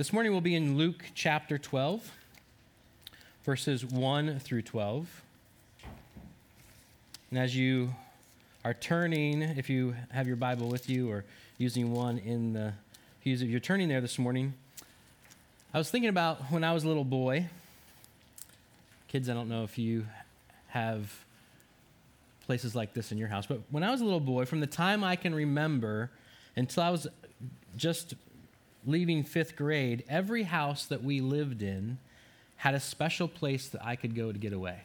This morning we'll be in Luke chapter 12, verses 1 through 12. And as you are turning, if you have your Bible with you or using one in the, if you're turning there this morning, I was thinking about when I was a little boy. Kids, I don't know if you have places like this in your house, but when I was a little boy, from the time I can remember until I was just leaving fifth grade, every house that we lived in had a special place that I could go to get away.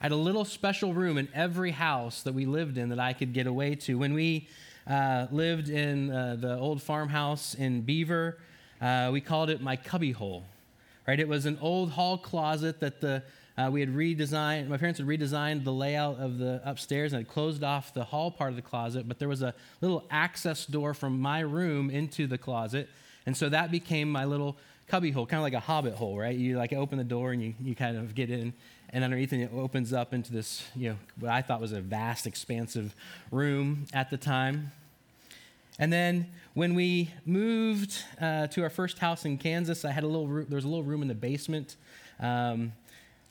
I had a little special room in every house that we lived in that I could get away to. When we uh, lived in uh, the old farmhouse in Beaver, uh, we called it my cubby hole. Right? It was an old hall closet that the uh, we had redesigned, my parents had redesigned the layout of the upstairs and had closed off the hall part of the closet, but there was a little access door from my room into the closet. And so that became my little cubby hole, kind of like a hobbit hole, right? You like open the door and you, you kind of get in, and underneath it, it opens up into this, you know, what I thought was a vast, expansive room at the time. And then when we moved uh, to our first house in Kansas, I had a little, room, there was a little room in the basement. Um,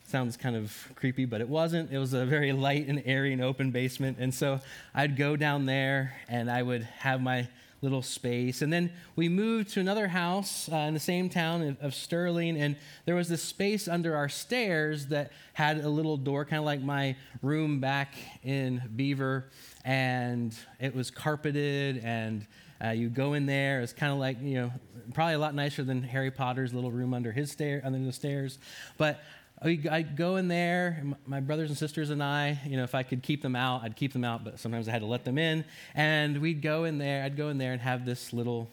sounds kind of creepy, but it wasn't. It was a very light and airy and open basement. And so I'd go down there and I would have my little space. And then we moved to another house uh, in the same town of, of, Sterling, and there was this space under our stairs that had a little door, kind of like my room back in Beaver, and it was carpeted and uh, you go in there. It's kind of like you know, probably a lot nicer than Harry Potter's little room under his stair under the stairs. But Oh, I'd go in there, my brothers and sisters and I, you know, if I could keep them out, I'd keep them out, but sometimes I had to let them in. And we'd go in there, I'd go in there and have this little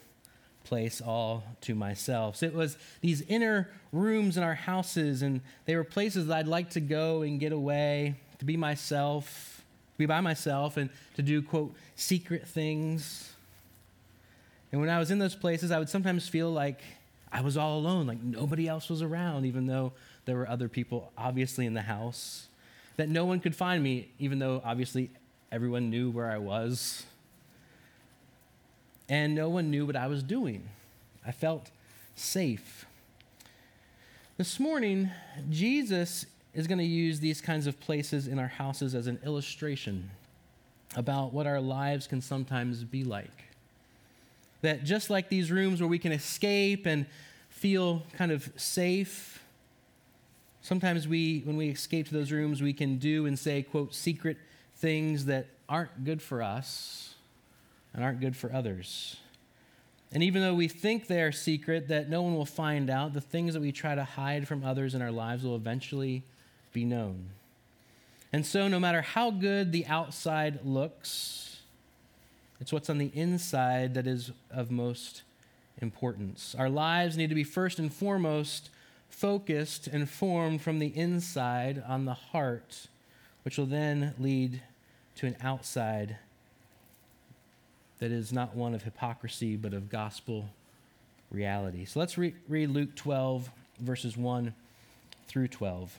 place all to myself. So it was these inner rooms in our houses, and they were places that I'd like to go and get away, to be myself, to be by myself, and to do, quote, secret things. And when I was in those places, I would sometimes feel like I was all alone, like nobody else was around, even though there were other people obviously in the house, that no one could find me, even though obviously everyone knew where I was. And no one knew what I was doing. I felt safe. This morning, Jesus is going to use these kinds of places in our houses as an illustration about what our lives can sometimes be like. That just like these rooms where we can escape and feel kind of safe Sometimes we, when we escape to those rooms, we can do and say, quote, secret things that aren't good for us and aren't good for others. And even though we think they are secret, that no one will find out, the things that we try to hide from others in our lives will eventually be known. And so, no matter how good the outside looks, it's what's on the inside that is of most importance. Our lives need to be first and foremost focused and formed from the inside on the heart, which will then lead to an outside that is not one of hypocrisy, but of gospel reality. So let's re- read Luke 12, verses 1 through 12.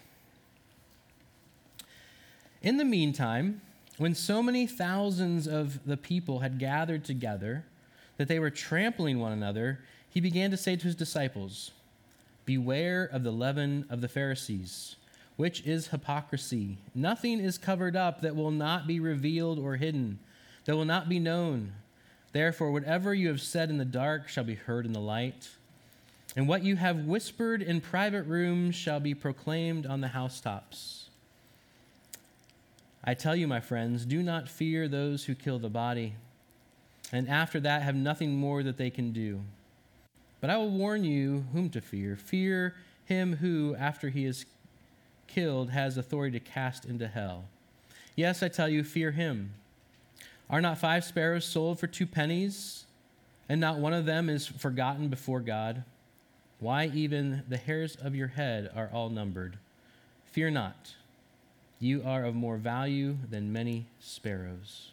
In the meantime, when so many thousands of the people had gathered together that they were trampling one another, he began to say to his disciples, Beware of the leaven of the Pharisees, which is hypocrisy. Nothing is covered up that will not be revealed or hidden, that will not be known. Therefore, whatever you have said in the dark shall be heard in the light, and what you have whispered in private rooms shall be proclaimed on the housetops. I tell you, my friends, do not fear those who kill the body, and after that have nothing more that they can do. But I will warn you whom to fear. Fear him who, after he is killed, has authority to cast into hell. Yes, I tell you, fear him. Are not five sparrows sold for two pennies, and not one of them is forgotten before God? Why, even the hairs of your head are all numbered. Fear not, you are of more value than many sparrows.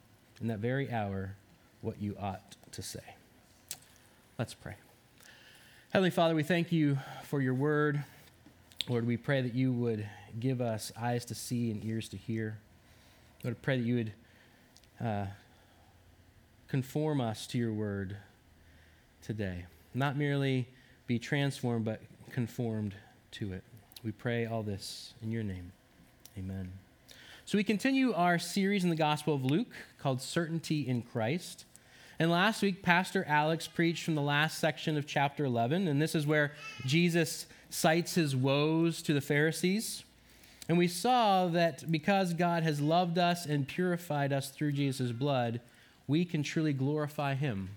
in that very hour what you ought to say. Let's pray. Heavenly Father, we thank you for your word. Lord, we pray that you would give us eyes to see and ears to hear. Lord, I pray that you would uh, conform us to your word today. Not merely be transformed, but conformed to it. We pray all this in your name. Amen. So we continue our series in the Gospel of Luke called Certainty in Christ. And last week, Pastor Alex preached from the last section of chapter 11, and this is where Jesus cites his woes to the Pharisees. And we saw that because God has loved us and purified us through Jesus' blood, we can truly glorify him.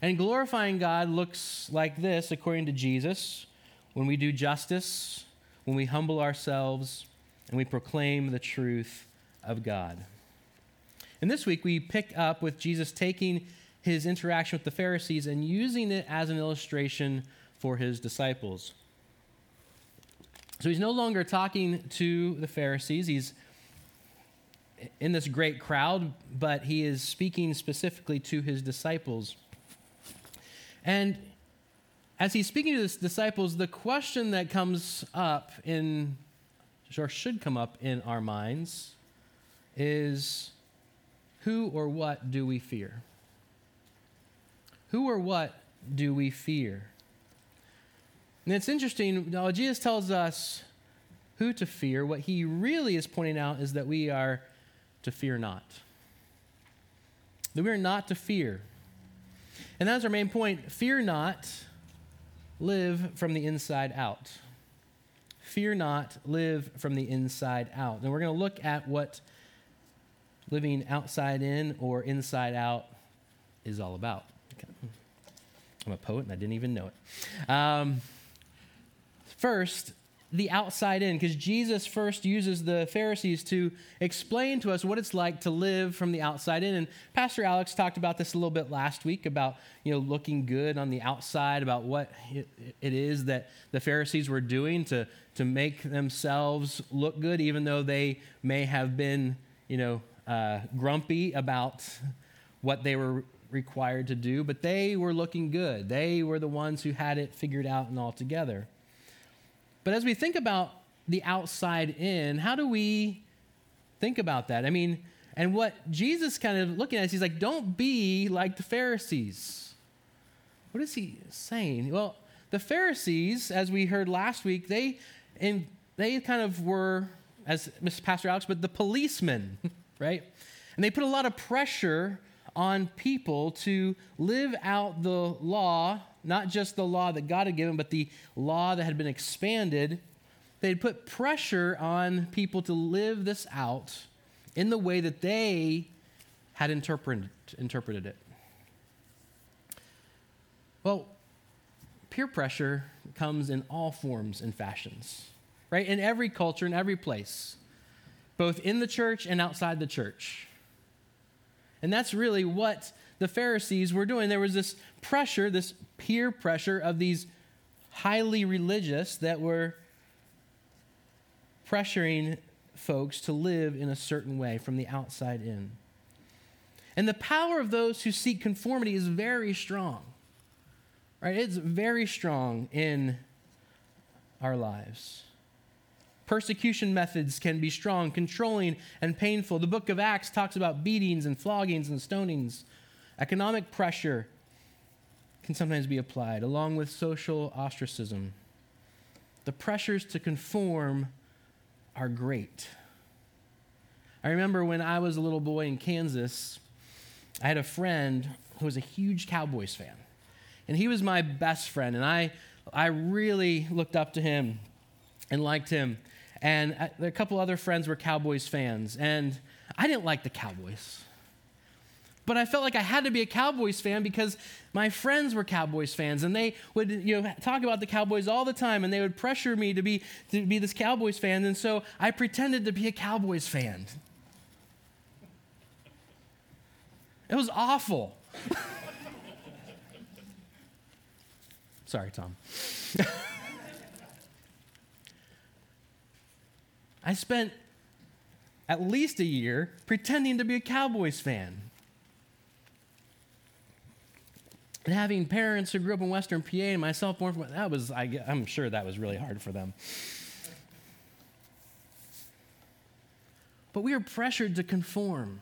And glorifying God looks like this, according to Jesus, when we do justice, when we humble ourselves, and we proclaim the truth of God. And this week we pick up with Jesus taking his interaction with the Pharisees and using it as an illustration for his disciples. So he's no longer talking to the Pharisees. He's in this great crowd, but he is speaking specifically to his disciples. And as he's speaking to his disciples, the question that comes up in, or should come up in our minds, is who or what do we fear? Who or what do we fear? And it's interesting, now Jesus tells us who to fear. What he really is pointing out is that we are to fear not. That we are not to fear. And that's our main point. Fear not, live from the inside out. Fear not, live from the inside out. And we're going to look at what living outside in or inside out is all about. I'm a poet and I didn't even know it. Um, First, the outside in, because Jesus first uses the Pharisees to explain to us what it's like to live from the outside in. And Pastor Alex talked about this a little bit last week about, you know, looking good on the outside, about what it, it is that the Pharisees were doing to, to make themselves look good, even though they may have been, you know, uh, grumpy about what they were required to do, but they were looking good. They were the ones who had it figured out and all together. But as we think about the outside in, how do we think about that? I mean, and what Jesus kind of looking at is he's like, don't be like the Pharisees. What is he saying? Well, the Pharisees, as we heard last week, they and they kind of were, as Mr. Pastor Alex, but the policemen, right? And they put a lot of pressure on people to live out the law not just the law that God had given, but the law that had been expanded, they'd put pressure on people to live this out in the way that they had interpreted, interpreted it. Well, peer pressure comes in all forms and fashions, right? In every culture, in every place, both in the church and outside the church. And that's really what the Pharisees were doing. There was this pressure, this peer pressure of these highly religious that were pressuring folks to live in a certain way from the outside in. And the power of those who seek conformity is very strong. Right? It's very strong in our lives. Persecution methods can be strong, controlling, and painful. The book of Acts talks about beatings and floggings and stonings. Economic pressure can sometimes be applied, along with social ostracism. The pressures to conform are great. I remember when I was a little boy in Kansas, I had a friend who was a huge Cowboys fan. And he was my best friend, and I, I really looked up to him and liked him. And uh, a couple other friends were Cowboys fans, and I didn't like the Cowboys. But I felt like I had to be a Cowboys fan because my friends were Cowboys fans and they would you know talk about the Cowboys all the time and they would pressure me to be to be this Cowboys fan and so I pretended to be a Cowboys fan. It was awful. Sorry, Tom. I spent at least a year pretending to be a Cowboys fan. And having parents who grew up in Western PA and myself born from that was I, I'm sure that was really hard for them. But we are pressured to conform.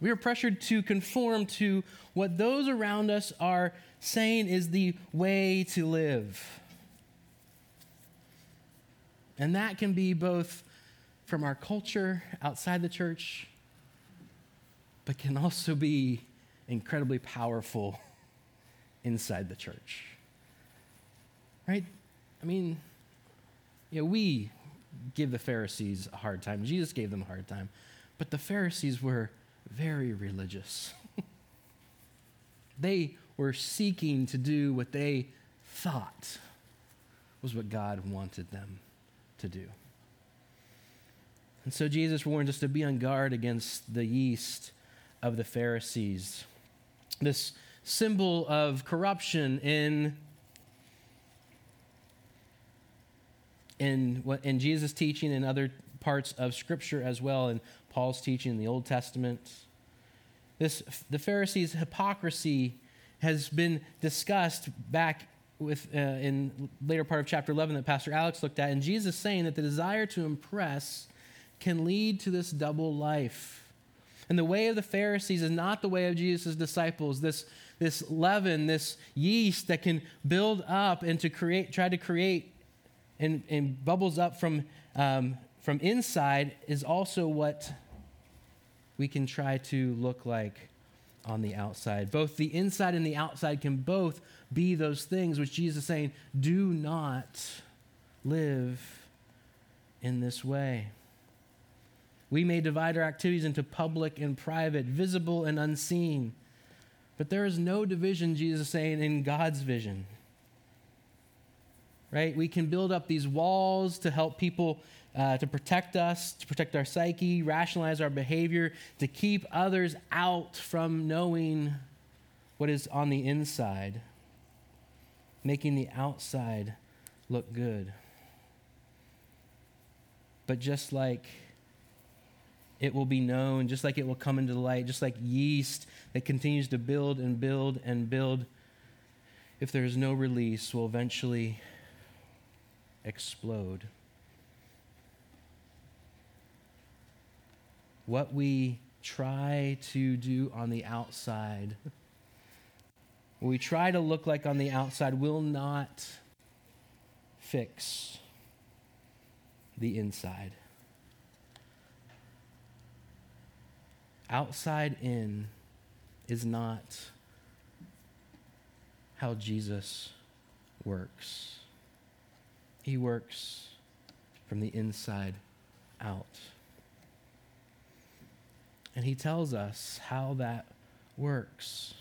We are pressured to conform to what those around us are saying is the way to live. And that can be both from our culture outside the church, but can also be incredibly powerful inside the church. Right? I mean, you know, we give the Pharisees a hard time. Jesus gave them a hard time. But the Pharisees were very religious. they were seeking to do what they thought was what God wanted them to do. And so Jesus warns us to be on guard against the yeast of the Pharisees. This symbol of corruption in in what in Jesus' teaching and other parts of Scripture as well, in Paul's teaching in the Old Testament. This the Pharisees' hypocrisy has been discussed back with uh, in later part of chapter 11 that Pastor Alex looked at, and Jesus saying that the desire to impress can lead to this double life. And the way of the Pharisees is not the way of Jesus' disciples. This, this leaven, this yeast that can build up and to create, try to create and, and bubbles up from, um, from inside is also what we can try to look like on the outside. Both the inside and the outside can both be those things which Jesus is saying, do not live in this way. We may divide our activities into public and private, visible and unseen. But there is no division, Jesus is saying, in God's vision right? We can build up these walls to help people, uh, to protect us, to protect our psyche, rationalize our behavior, to keep others out from knowing what is on the inside, making the outside look good. But just like it will be known, just like it will come into the light, just like yeast that continues to build and build and build, if there is no release, will eventually explode. What we try to do on the outside, what we try to look like on the outside, will not fix the inside. Outside in is not how Jesus works. He works from the inside out. And he tells us how that works.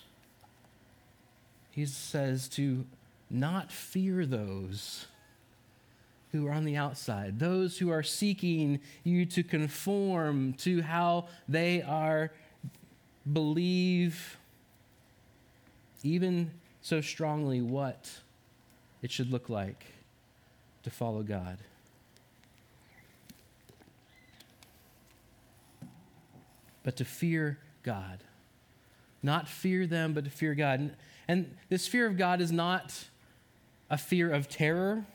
He says to not fear those who are on the outside, those who are seeking you to conform to how they are believe even so strongly what it should look like to follow God. But to fear God. Not fear them, but to fear God. And this fear of God is not a fear of terror.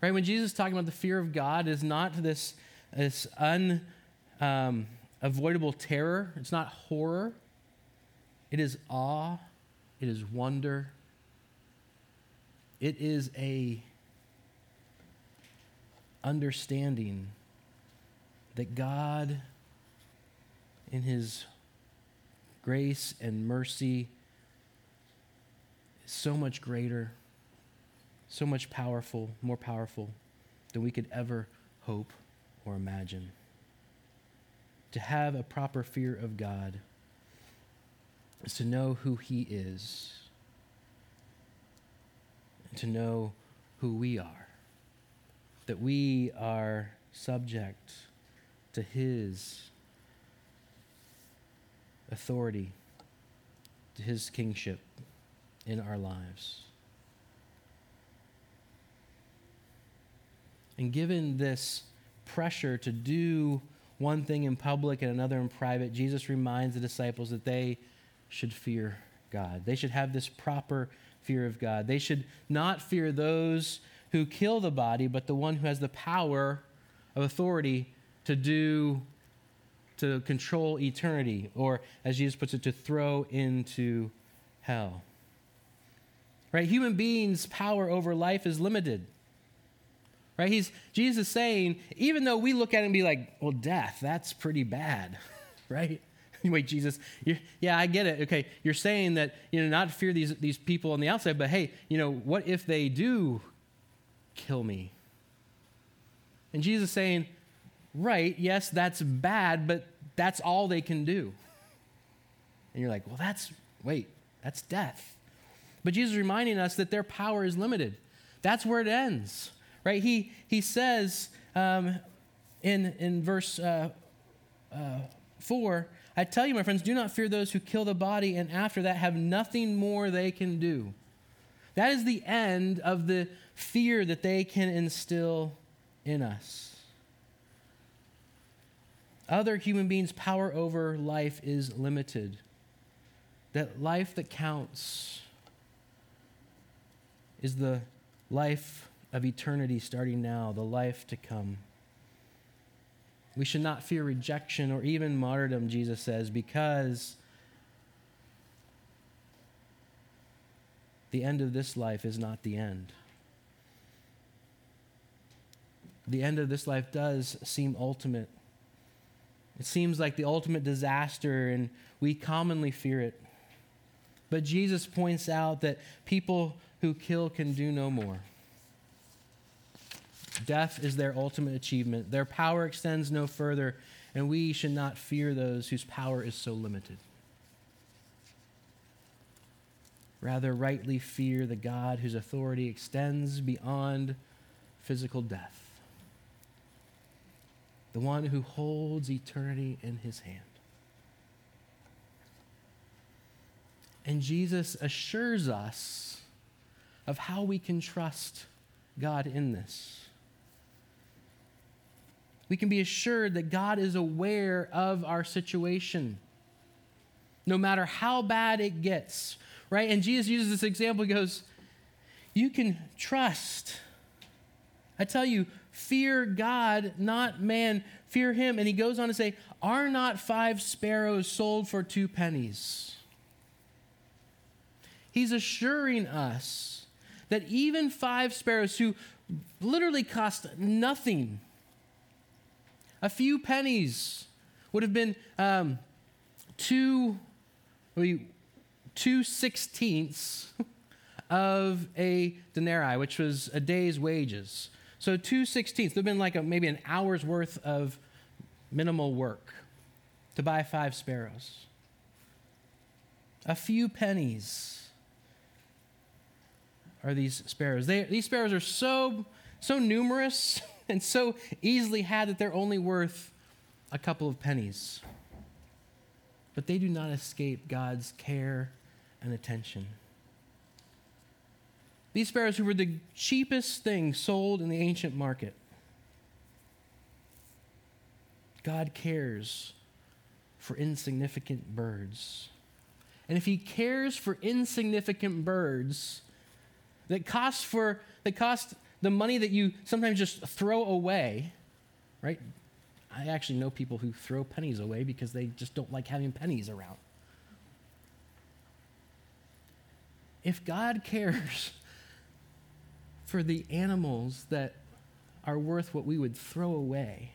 Right? When Jesus is talking about the fear of God, is not this, this unavoidable um, terror. It's not horror. It is awe. It is wonder. It is a understanding that God, in His grace and mercy, is so much greater, so much powerful, more powerful than we could ever hope or imagine. To have a proper fear of God is to know who He is, and to know who we are that we are subject to his authority, to his kingship, in our lives. And given this pressure to do one thing in public and another in private, Jesus reminds the disciples that they should fear God. They should have this proper fear of God. They should not fear those who kill the body, but the one who has the power of authority to do, to control eternity, or as Jesus puts it, to throw into hell. Right? Human beings' power over life is limited. Right? He's Jesus saying, even though we look at it and be like, well, death, that's pretty bad, right? Wait, Jesus, yeah, I get it. Okay, you're saying that you know not fear these these people on the outside, but hey, you know what if they do kill me? And Jesus saying, right, yes, that's bad, but that's all they can do. And you're like, well, that's wait, that's death. But Jesus is reminding us that their power is limited. That's where it ends right? He, he says um, in, in verse uh, uh, 4 I tell you, my friends, do not fear those who kill the body and after that have nothing more they can do. That is the end of the fear that they can instill in us. Other human beings' power over life is limited. That life that counts is the life of eternity starting now, the life to come. We should not fear rejection or even martyrdom, Jesus says, because the end of this life is not the end. The end of this life does seem ultimate. It seems like the ultimate disaster, and we commonly fear it. But Jesus points out that people who kill can do no more. Death is their ultimate achievement. Their power extends no further, and we should not fear those whose power is so limited. Rather, rightly fear the God whose authority extends beyond physical death, the one who holds eternity in his hand. And Jesus assures us of how we can trust God in this we can be assured that God is aware of our situation, no matter how bad it gets, right? And Jesus uses this example. He goes, You can trust. I tell you, fear God, not man. Fear him. And he goes on to say, Are not five sparrows sold for two pennies? He's assuring us that even five sparrows who literally cost nothing a few pennies would have been um, two, two sixteenths of a denarii, which was a day's wages. So two sixteenths. There have been like a, maybe an hour's worth of minimal work to buy five sparrows. A few pennies are these sparrows. They, these sparrows are so so numerous and so easily had that they're only worth a couple of pennies. But they do not escape God's care and attention. These sparrows, who were the cheapest thing sold in the ancient market, God cares for insignificant birds. And if He cares for insignificant birds that cost for that cost the money that you sometimes just throw away, right? I actually know people who throw pennies away because they just don't like having pennies around. If God cares for the animals that are worth what we would throw away,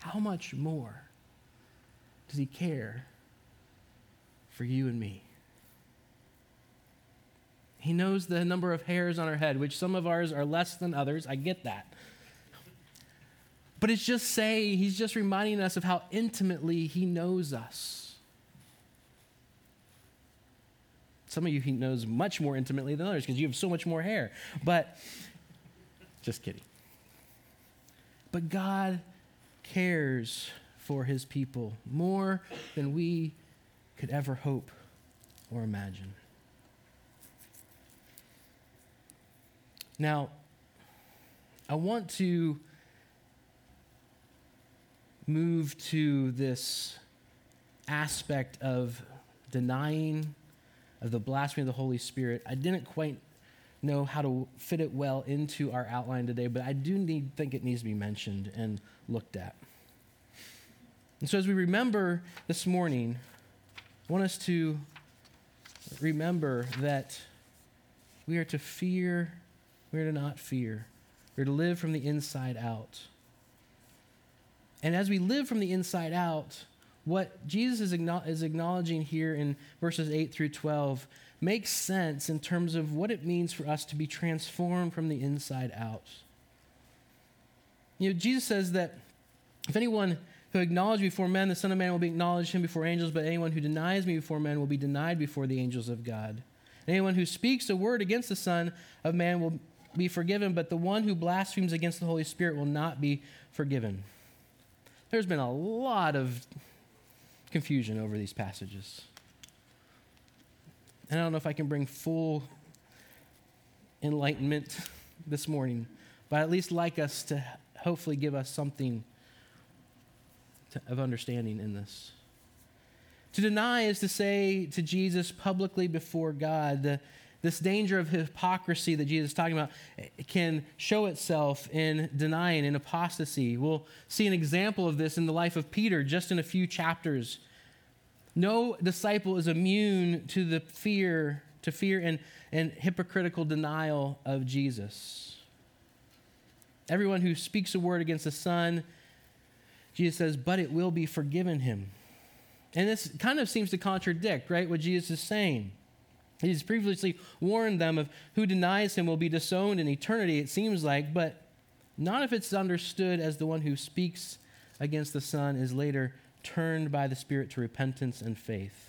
how much more does He care for you and me? He knows the number of hairs on our head, which some of ours are less than others. I get that. But it's just saying, he's just reminding us of how intimately he knows us. Some of you he knows much more intimately than others because you have so much more hair. But just kidding. But God cares for his people more than we could ever hope or imagine. Now, I want to move to this aspect of denying of the blasphemy of the Holy Spirit. I didn't quite know how to fit it well into our outline today, but I do need, think it needs to be mentioned and looked at. And so, as we remember this morning, I want us to remember that we are to fear, we are to not fear. We're to live from the inside out. And as we live from the inside out, what Jesus is, is acknowledging here in verses 8 through 12 makes sense in terms of what it means for us to be transformed from the inside out. You know, Jesus says that if anyone who acknowledges before men, the Son of Man will be acknowledged him before angels, but anyone who denies me before men will be denied before the angels of God. Anyone who speaks a word against the Son of Man will be forgiven, but the one who blasphemes against the Holy Spirit will not be forgiven. There's been a lot of confusion over these passages. And I don't know if I can bring full enlightenment this morning, but at least like us to hopefully give us something to, of understanding in this. To deny is to say to Jesus publicly before God, the, this danger of hypocrisy that Jesus is talking about eh, can show itself in denying, in apostasy. We'll see an example of this in the life of Peter just in a few chapters. No disciple is immune to the fear, to fear and, and hypocritical denial of Jesus. Everyone who speaks a word against the Son, Jesus says, but it will be forgiven him. And this kind of seems to contradict, right, what Jesus is saying. He's previously warned them of who denies him will be disowned in eternity, it seems like, but not if it's understood as the one who speaks against the Son is later turned by the Spirit to repentance and faith.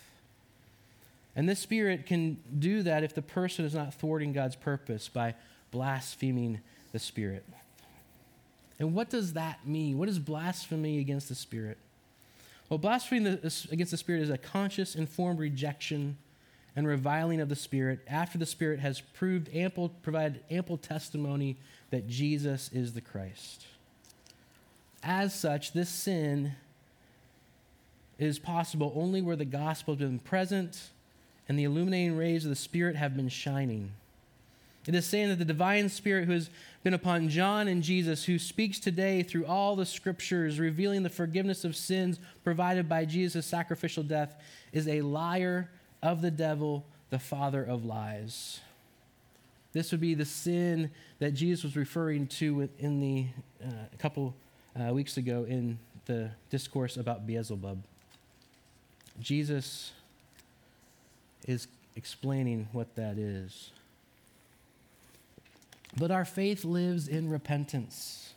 And this Spirit can do that if the person is not thwarting God's purpose by blaspheming the Spirit. And what does that mean? What is blasphemy against the Spirit? Well, blasphemy against the Spirit is a conscious, informed rejection and reviling of the Spirit after the Spirit has proved ample, provided ample testimony that Jesus is the Christ. As such, this sin is possible only where the gospel has been present and the illuminating rays of the Spirit have been shining. It is saying that the divine Spirit who has been upon John and Jesus, who speaks today through all the scriptures, revealing the forgiveness of sins provided by Jesus' sacrificial death, is a liar of the devil, the father of lies. This would be the sin that Jesus was referring to in the uh, a couple uh, weeks ago in the discourse about Beelzebub. Jesus is explaining what that is. But our faith lives in repentance.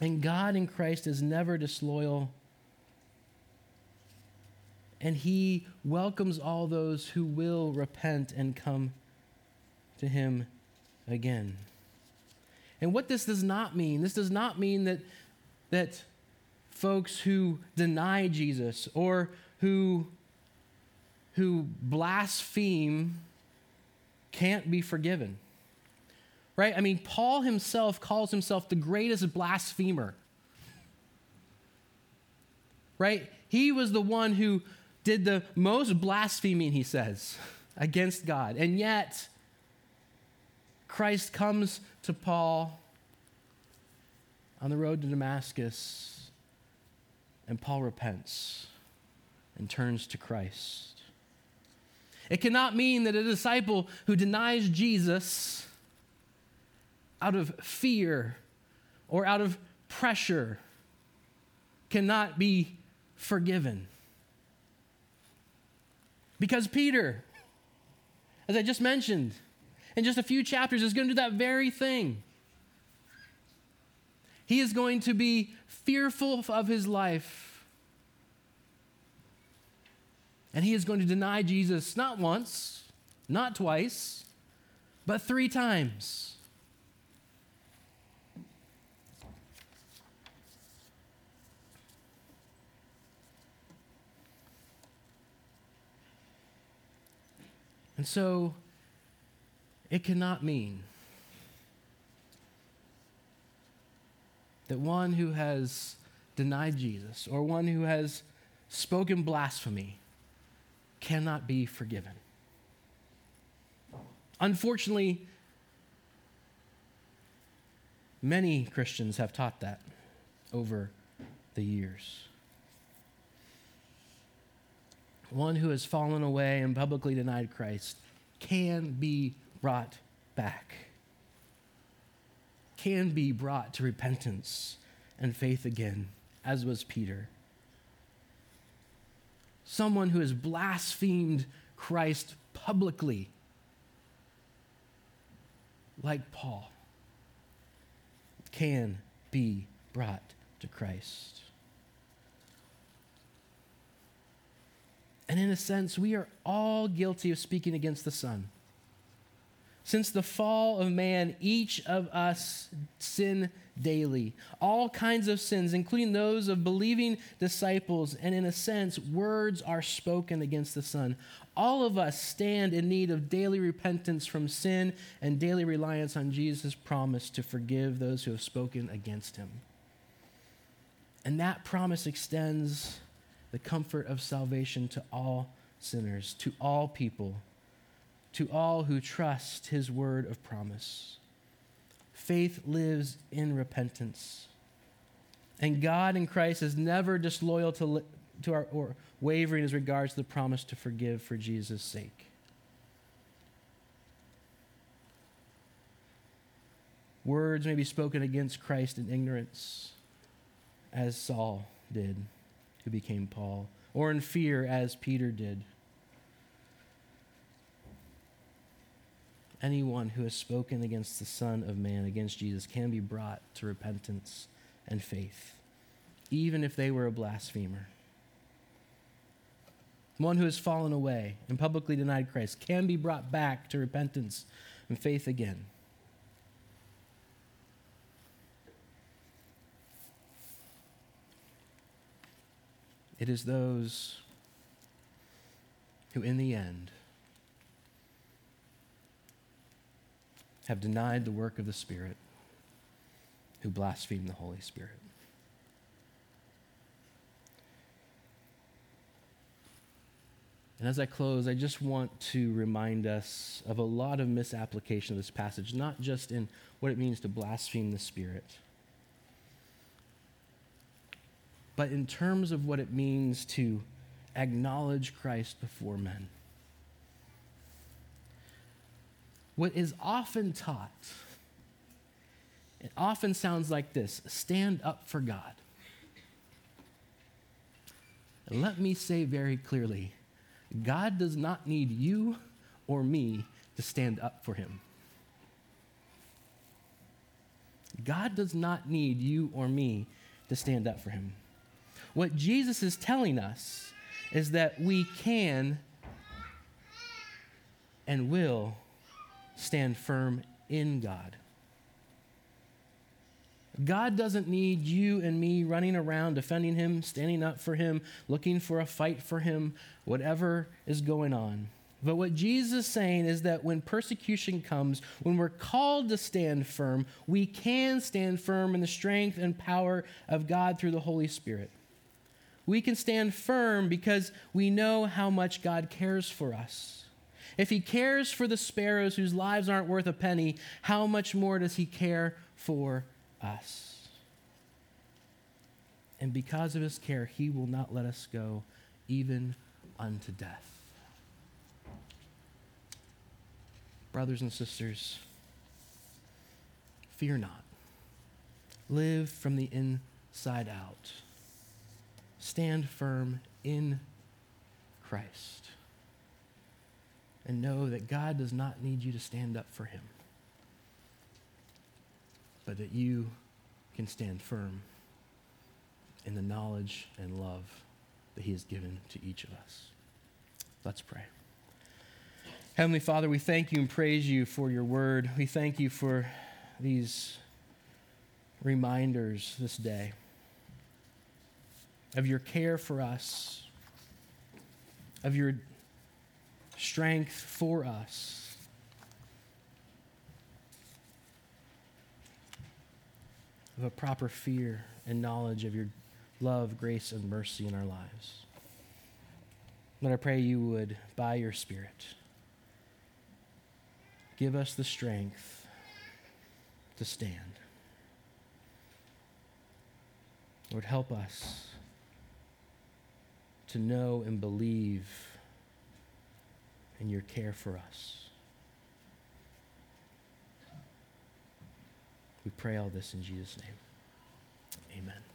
And God in Christ is never disloyal and he welcomes all those who will repent and come to him again. And what this does not mean, this does not mean that, that folks who deny Jesus or who, who blaspheme can't be forgiven. Right? I mean, Paul himself calls himself the greatest blasphemer. Right? He was the one who did the most blaspheming, he says, against God. And yet, Christ comes to Paul on the road to Damascus, and Paul repents and turns to Christ. It cannot mean that a disciple who denies Jesus out of fear or out of pressure cannot be forgiven. Because Peter, as I just mentioned, in just a few chapters, is going to do that very thing. He is going to be fearful of his life. And he is going to deny Jesus not once, not twice, but three times. And so it cannot mean that one who has denied Jesus or one who has spoken blasphemy cannot be forgiven. Unfortunately, many Christians have taught that over the years. One who has fallen away and publicly denied Christ can be brought back, can be brought to repentance and faith again, as was Peter. Someone who has blasphemed Christ publicly, like Paul, can be brought to Christ. And in a sense, we are all guilty of speaking against the Son. Since the fall of man, each of us sin daily. All kinds of sins, including those of believing disciples, and in a sense, words are spoken against the Son. All of us stand in need of daily repentance from sin and daily reliance on Jesus' promise to forgive those who have spoken against him. And that promise extends the comfort of salvation to all sinners, to all people to all who trust his word of promise. Faith lives in repentance. And God in Christ is never disloyal to, to our, or wavering as regards the promise to forgive for Jesus' sake. Words may be spoken against Christ in ignorance, as Saul did, who became Paul, or in fear, as Peter did. anyone who has spoken against the Son of Man, against Jesus, can be brought to repentance and faith, even if they were a blasphemer. One who has fallen away and publicly denied Christ can be brought back to repentance and faith again. It is those who, in the end, have denied the work of the Spirit, who blaspheme the Holy Spirit. And as I close, I just want to remind us of a lot of misapplication of this passage, not just in what it means to blaspheme the Spirit, but in terms of what it means to acknowledge Christ before men. what is often taught, it often sounds like this stand up for God. Let me say very clearly God does not need you or me to stand up for him. God does not need you or me to stand up for him. What Jesus is telling us is that we can and will stand firm in God. God doesn't need you and me running around defending him, standing up for him, looking for a fight for him, whatever is going on. But what Jesus is saying is that when persecution comes, when we're called to stand firm, we can stand firm in the strength and power of God through the Holy Spirit. We can stand firm because we know how much God cares for us. If he cares for the sparrows whose lives aren't worth a penny, how much more does he care for us? And because of his care, he will not let us go even unto death. Brothers and sisters, fear not. Live from the inside out. Stand firm in Christ and know that God does not need you to stand up for him, but that you can stand firm in the knowledge and love that he has given to each of us. Let's pray. Heavenly Father, we thank you and praise you for your word. We thank you for these reminders this day of your care for us, of your strength for us. Of a proper fear and knowledge of your love, grace, and mercy in our lives. Lord, I pray you would, by your Spirit, give us the strength to stand. Lord, help us to know and believe in your care for us. We pray all this in Jesus' name. Amen.